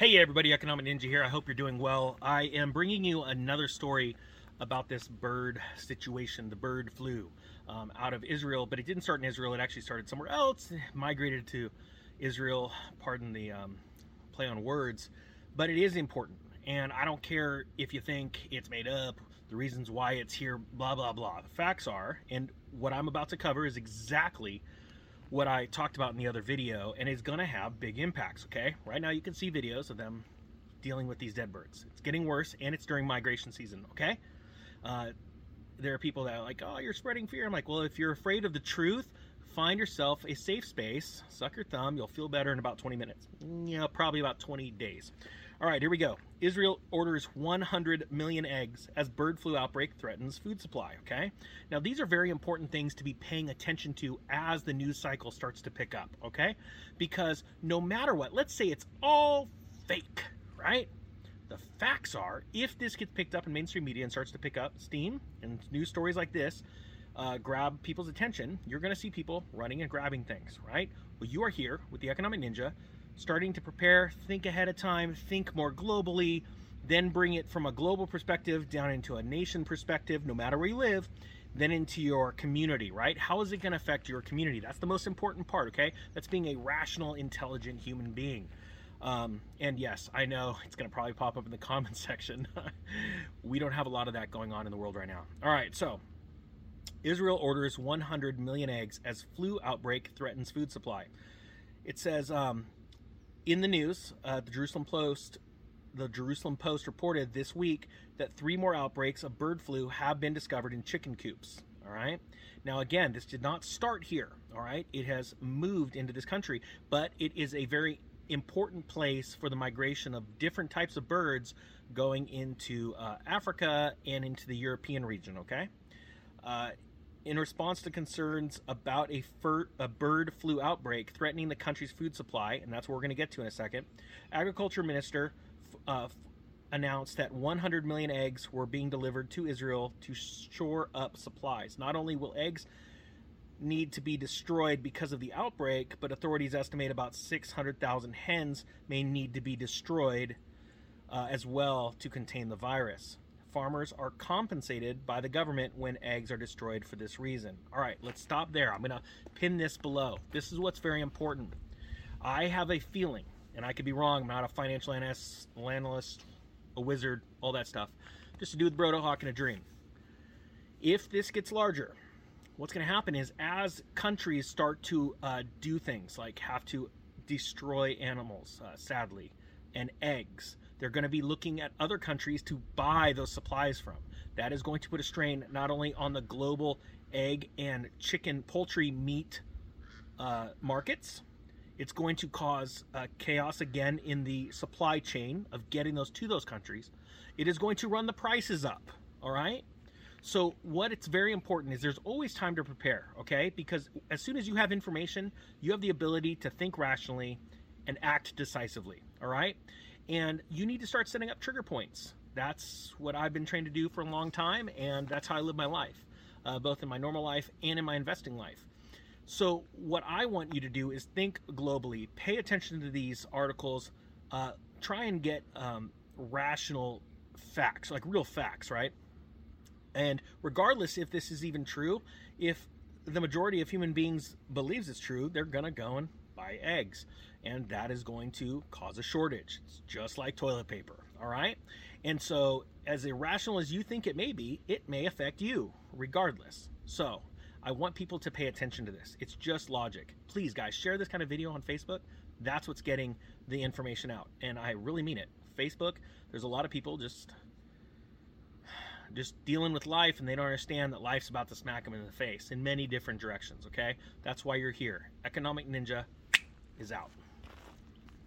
Hey everybody, Economic Ninja here. I hope you're doing well. I am bringing you another story about this bird situation, the bird flu um, out of Israel, but it didn't start in Israel. It actually started somewhere else, migrated to Israel, pardon the um, play on words, but it is important. And I don't care if you think it's made up, the reasons why it's here, blah, blah, blah. The facts are, and what I'm about to cover is exactly what I talked about in the other video, and it's gonna have big impacts, okay? Right now you can see videos of them dealing with these dead birds. It's getting worse, and it's during migration season, okay? Uh, there are people that are like, oh, you're spreading fear. I'm like, well, if you're afraid of the truth, find yourself a safe space, suck your thumb, you'll feel better in about 20 minutes. Yeah, probably about 20 days. All right, here we go. Israel orders 100 million eggs as bird flu outbreak threatens food supply, okay? Now, these are very important things to be paying attention to as the news cycle starts to pick up, okay? Because no matter what, let's say it's all fake, right? The facts are, if this gets picked up in mainstream media and starts to pick up steam and news stories like this, uh, grab people's attention, you're to see people running and grabbing things, right? Well, you are here with the Economic Ninja starting to prepare, think ahead of time, think more globally, then bring it from a global perspective down into a nation perspective, no matter where you live, then into your community, right? How is it going to affect your community? That's the most important part, okay? That's being a rational, intelligent human being. Um, and yes, I know it's going to probably pop up in the comments section. we don't have a lot of that going on in the world right now. All right, so Israel orders 100 million eggs as flu outbreak threatens food supply. It says um, in the news, uh, the Jerusalem Post, the Jerusalem Post reported this week that three more outbreaks of bird flu have been discovered in chicken coops. All right. Now, again, this did not start here. All right. It has moved into this country, but it is a very important place for the migration of different types of birds going into uh, Africa and into the European region. Okay. Uh, in response to concerns about a, a, bird flu outbreak threatening the country's food supply, and that's what we're going to get to in a second, Agriculture Minister uh, announced that 100 million eggs were being delivered to Israel to shore up supplies. Not only will eggs need to be destroyed because of the outbreak, but authorities estimate about 600,000 hens may need to be destroyed uh, as well to contain the virus farmers are compensated by the government when eggs are destroyed for this reason. All right, let's stop there. I'm going to pin this below. This is what's very important. I have a feeling, and I could be wrong, I'm not a financial analyst, a wizard, all that stuff. Just to do with Brodo Hawk and a dream. If this gets larger, what's going to happen is as countries start to uh, do things like have to destroy animals, uh, sadly, and eggs, they're going to be looking at other countries to buy those supplies from. That is going to put a strain not only on the global egg and chicken, poultry, meat uh, markets, it's going to cause uh, chaos again in the supply chain of getting those to those countries. It is going to run the prices up, all right? So, what it's very important is there's always time to prepare, okay? Because as soon as you have information, you have the ability to think rationally and act decisively, all right? And you need to start setting up trigger points. That's what I've been trained to do for a long time, and that's how I live my life, uh, both in my normal life and in my investing life. So, what I want you to do is think globally, pay attention to these articles, uh, try and get um, rational facts, like real facts, right? And regardless if this is even true, if the majority of human beings believes it's true, they're gonna go and eggs and that is going to cause a shortage. It's just like toilet paper, all right? And so, as irrational as you think it may be, it may affect you regardless. So, I want people to pay attention to this. It's just logic. Please, guys, share this kind of video on Facebook. That's what's getting the information out. And I really mean it. Facebook, there's a lot of people just just dealing with life and they don't understand that life's about to smack them in the face in many different directions, okay? That's why you're here. Economic Ninja is out.